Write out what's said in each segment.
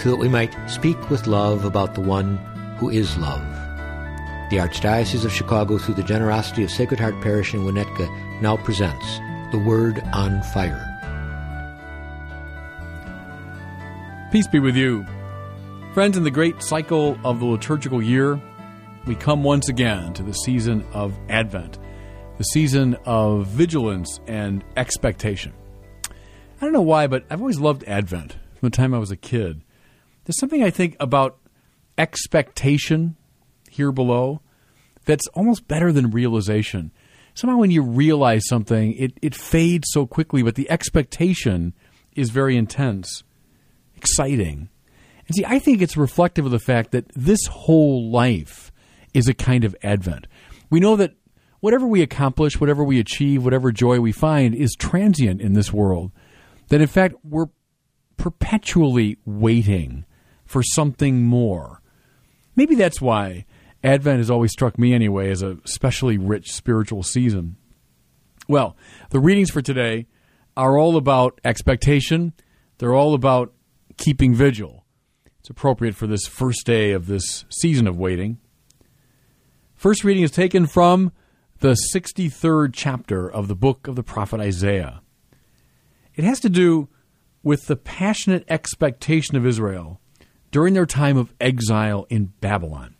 so that we might speak with love about the one who is love. The Archdiocese of Chicago, through the generosity of Sacred Heart Parish in Winnetka, now presents The Word on Fire. Peace be with you. Friends, in the great cycle of the liturgical year, we come once again to the season of Advent, the season of vigilance and expectation. I don't know why, but I've always loved Advent from the time I was a kid. There's something I think about expectation here below that's almost better than realization. Somehow, when you realize something, it, it fades so quickly, but the expectation is very intense, exciting. And see, I think it's reflective of the fact that this whole life is a kind of advent. We know that whatever we accomplish, whatever we achieve, whatever joy we find is transient in this world. That in fact, we're perpetually waiting for something more. Maybe that's why Advent has always struck me anyway as a especially rich spiritual season. Well, the readings for today are all about expectation. They're all about keeping vigil. It's appropriate for this first day of this season of waiting. First reading is taken from the 63rd chapter of the book of the prophet Isaiah. It has to do with the passionate expectation of Israel during their time of exile in Babylon.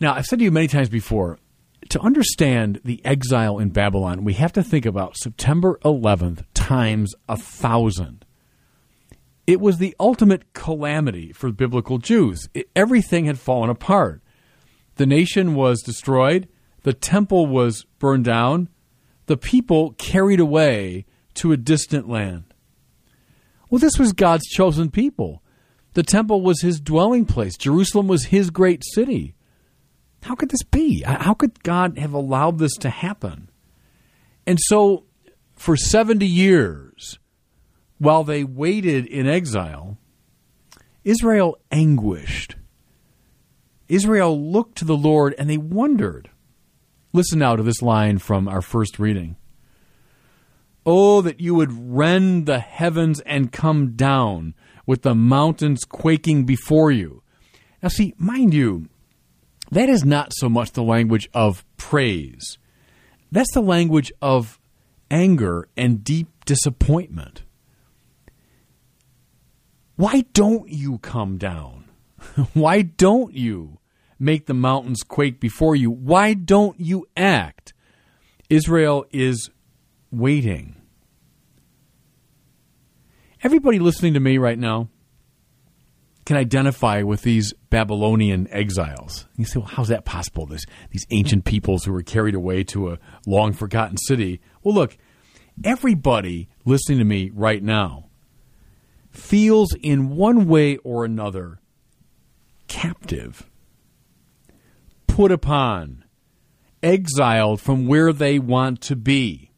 Now, I've said to you many times before, to understand the exile in Babylon, we have to think about September 11th times a thousand. It was the ultimate calamity for biblical Jews. It, everything had fallen apart. The nation was destroyed, the temple was burned down, the people carried away to a distant land. Well, this was God's chosen people. The temple was his dwelling place. Jerusalem was his great city. How could this be? How could God have allowed this to happen? And so, for 70 years, while they waited in exile, Israel anguished. Israel looked to the Lord and they wondered. Listen now to this line from our first reading. Oh, that you would rend the heavens and come down with the mountains quaking before you. Now, see, mind you, that is not so much the language of praise. That's the language of anger and deep disappointment. Why don't you come down? Why don't you make the mountains quake before you? Why don't you act? Israel is waiting. Everybody listening to me right now can identify with these Babylonian exiles. You say, well, how's that possible? This, these ancient peoples who were carried away to a long forgotten city. Well, look, everybody listening to me right now feels in one way or another captive, put upon, exiled from where they want to be.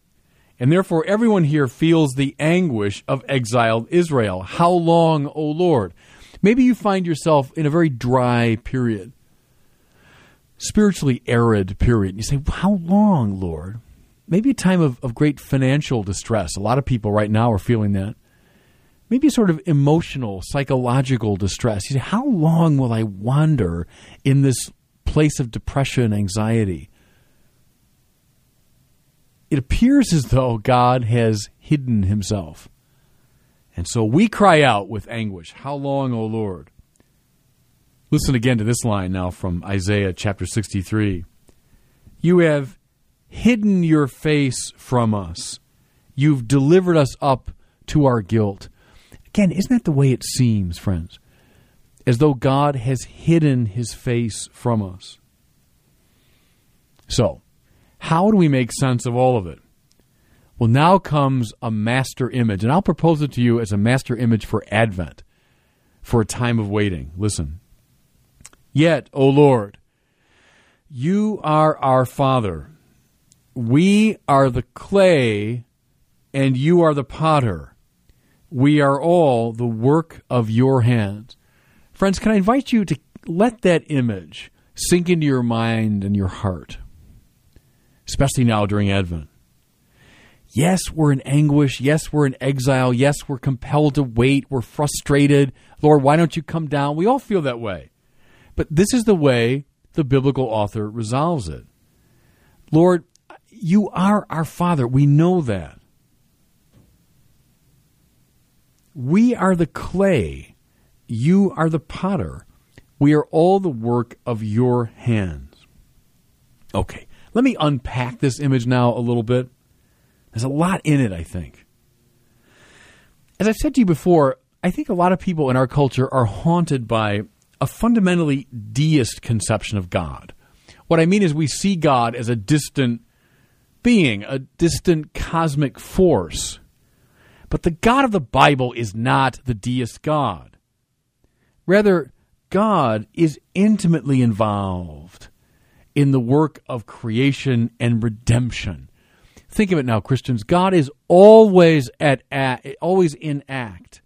And therefore, everyone here feels the anguish of exiled Israel. How long, O Lord? Maybe you find yourself in a very dry period, spiritually arid period. You say, How long, Lord? Maybe a time of, of great financial distress. A lot of people right now are feeling that. Maybe sort of emotional, psychological distress. You say, How long will I wander in this place of depression anxiety? It appears as though God has hidden himself. And so we cry out with anguish, How long, O Lord? Listen again to this line now from Isaiah chapter 63. You have hidden your face from us. You've delivered us up to our guilt. Again, isn't that the way it seems, friends? As though God has hidden his face from us. So, how do we make sense of all of it? Well, now comes a master image, and I'll propose it to you as a master image for Advent, for a time of waiting. Listen. Yet, O Lord, you are our Father. We are the clay, and you are the potter. We are all the work of your hands. Friends, can I invite you to let that image sink into your mind and your heart, especially now during Advent? Yes, we're in anguish. Yes, we're in exile. Yes, we're compelled to wait. We're frustrated. Lord, why don't you come down? We all feel that way. But this is the way the biblical author resolves it. Lord, you are our Father. We know that. We are the clay. You are the potter. We are all the work of your hands. Okay, let me unpack this image now a little bit. There's a lot in it, I think. As I've said to you before, I think a lot of people in our culture are haunted by a fundamentally deist conception of God. What I mean is, we see God as a distant being, a distant cosmic force. But the God of the Bible is not the deist God. Rather, God is intimately involved in the work of creation and redemption. Think of it now, Christians. God is always at, always in act,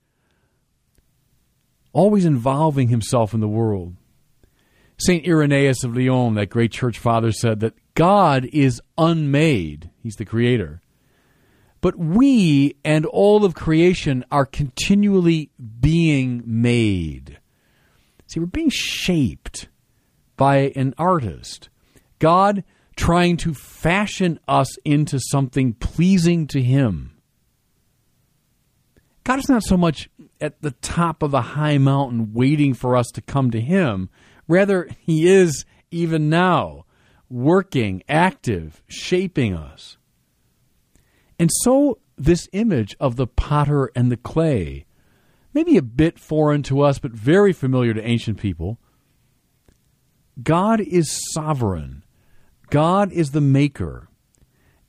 always involving himself in the world. St. Irenaeus of Lyon, that great church father, said that God is unmade. He's the creator. But we and all of creation are continually being made. See, we're being shaped by an artist. God trying to fashion us into something pleasing to Him. God is not so much at the top of a high mountain waiting for us to come to Him. Rather, He is even now working, active, shaping us. And so, this image of the potter and the clay, maybe a bit foreign to us, but very familiar to ancient people. God is sovereign God is the maker.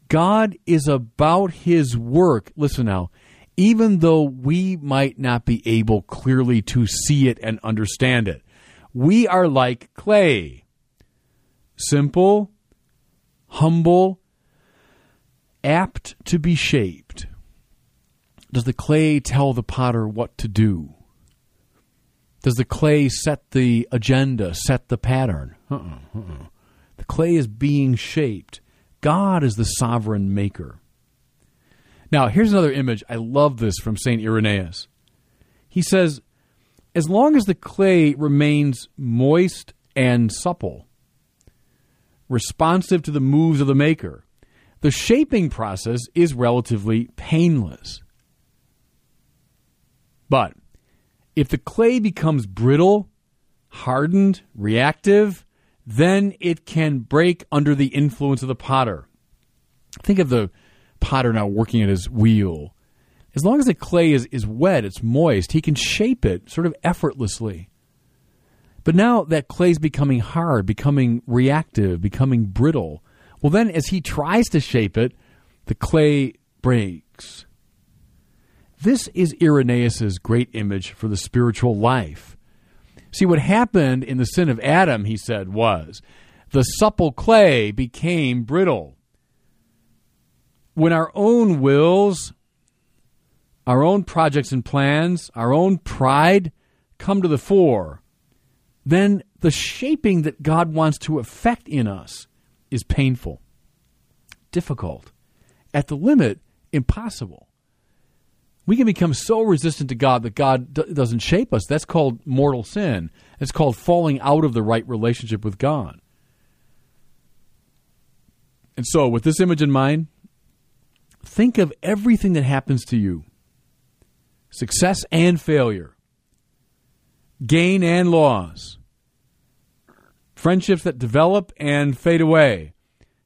God is about his work. Listen now, even though we might not be able clearly to see it and understand it, we are like clay simple, humble, apt to be shaped. Does the clay tell the potter what to do? Does the clay set the agenda, set the pattern? Uh-uh, uh-uh. The clay is being shaped. God is the sovereign maker. Now, here's another image. I love this from St. Irenaeus. He says, as long as the clay remains moist and supple, responsive to the moves of the maker, the shaping process is relatively painless. But if the clay becomes brittle, hardened, reactive, then it can break under the influence of the potter. Think of the potter now working at his wheel. As long as the clay is, is wet, it's moist, he can shape it sort of effortlessly. But now that clay is becoming hard, becoming reactive, becoming brittle. Well, then as he tries to shape it, the clay breaks. This is Irenaeus' great image for the spiritual life. See, what happened in the sin of Adam, he said, was the supple clay became brittle. When our own wills, our own projects and plans, our own pride come to the fore, then the shaping that God wants to effect in us is painful, difficult, at the limit, impossible we can become so resistant to God that God d- doesn't shape us. That's called mortal sin. It's called falling out of the right relationship with God. And so, with this image in mind, think of everything that happens to you success and failure, gain and loss, friendships that develop and fade away,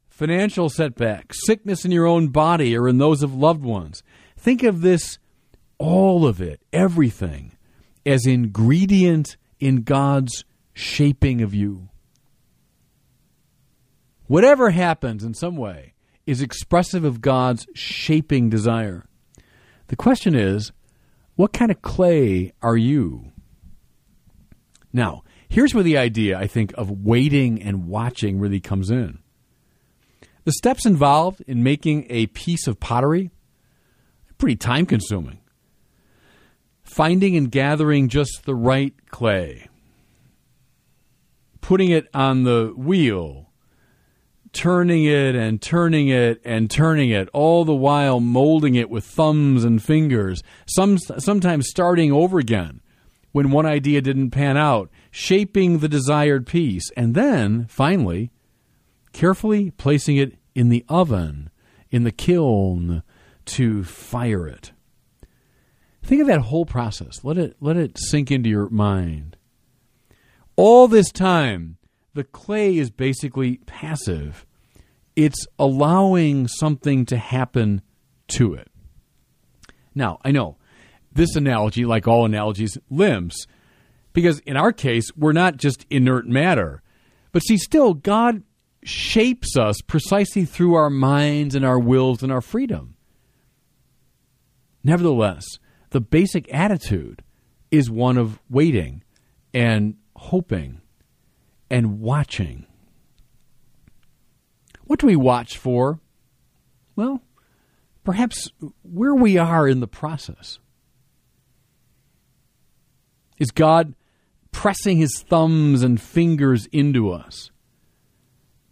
financial setbacks, sickness in your own body or in those of loved ones. Think of this all of it, everything, as ingredient in God's shaping of you. Whatever happens in some way is expressive of God's shaping desire. The question is, what kind of clay are you? Now, Here's where the idea, I think, of waiting and watching really comes in. The steps involved in making a piece of pottery are pretty time consuming. Finding and gathering just the right clay, putting it on the wheel, turning it and turning it and turning it, all the while molding it with thumbs and fingers, some, sometimes starting over again when one idea didn't pan out, shaping the desired piece, and then, finally, carefully placing it in the oven, in the kiln, to fire it. Think of that whole process. Let it, let it sink into your mind. All this time, the clay is basically passive. It's allowing something to happen to it. Now, I know this analogy, like all analogies, limps, because in our case, we're not just inert matter. But see, still, God shapes us precisely through our minds and our wills and our freedom. Nevertheless, the basic attitude is one of waiting and hoping and watching. What do we watch for? Well, perhaps where we are in the process. Is God pressing his thumbs and fingers into us?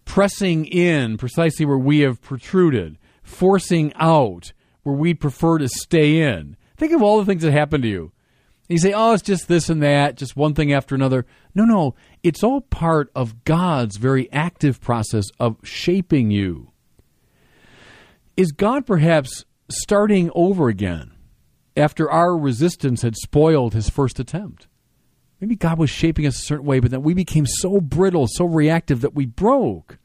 Pressing in precisely where we have protruded, forcing out where we prefer to stay in. Think of all the things that happen to you. And you say, oh, it's just this and that, just one thing after another. No, no, it's all part of God's very active process of shaping you. Is God perhaps starting over again after our resistance had spoiled his first attempt? Maybe God was shaping us a certain way, but then we became so brittle, so reactive that we broke.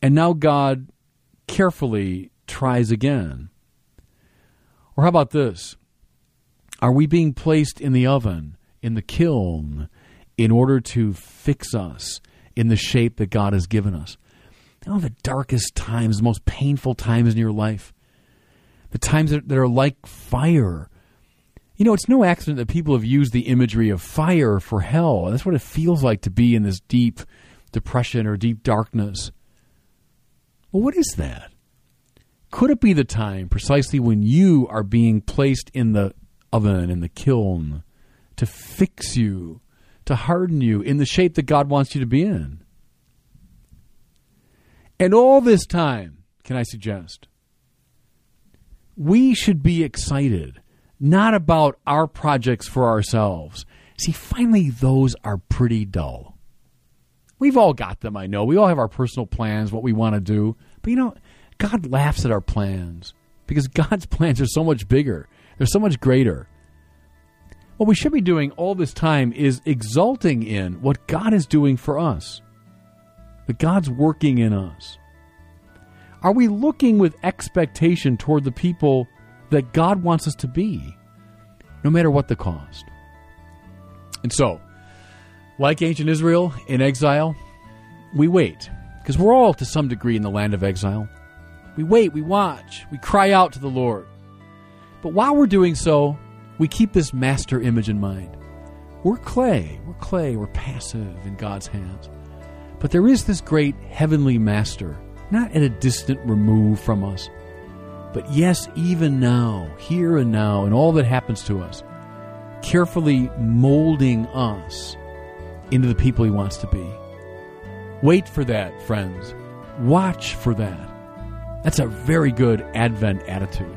And now God carefully tries again. Or how about this? Are we being placed in the oven, in the kiln, in order to fix us in the shape that God has given us? You know, the darkest times, the most painful times in your life, the times that, that are like fire. You know, it's no accident that people have used the imagery of fire for hell. That's what it feels like to be in this deep depression or deep darkness. Well, what is that? Could it be the time precisely when you are being placed in the oven, in the kiln, to fix you, to harden you in the shape that God wants you to be in? And all this time, can I suggest, we should be excited not about our projects for ourselves. See, finally, those are pretty dull. We've all got them, I know. We all have our personal plans, what we want to do. But you know, God laughs at our plans because God's plans are so much bigger, they're so much greater. What we should be doing all this time is exulting in what God is doing for us, that God's working in us. Are we looking with expectation toward the people that God wants us to be, no matter what the cost? And so, like ancient Israel in exile, we wait, because we're all to some degree in the land of exile. We wait, we watch, we cry out to the Lord. But while we're doing so, we keep this master image in mind. We're clay, we're clay, we're passive in God's hands. But there is this great heavenly master, not at a distant remove from us, but yes, even now, here and now, and all that happens to us, carefully molding us into the people He wants to be. Wait for that, friends. Watch for that. That's a very good Advent attitude.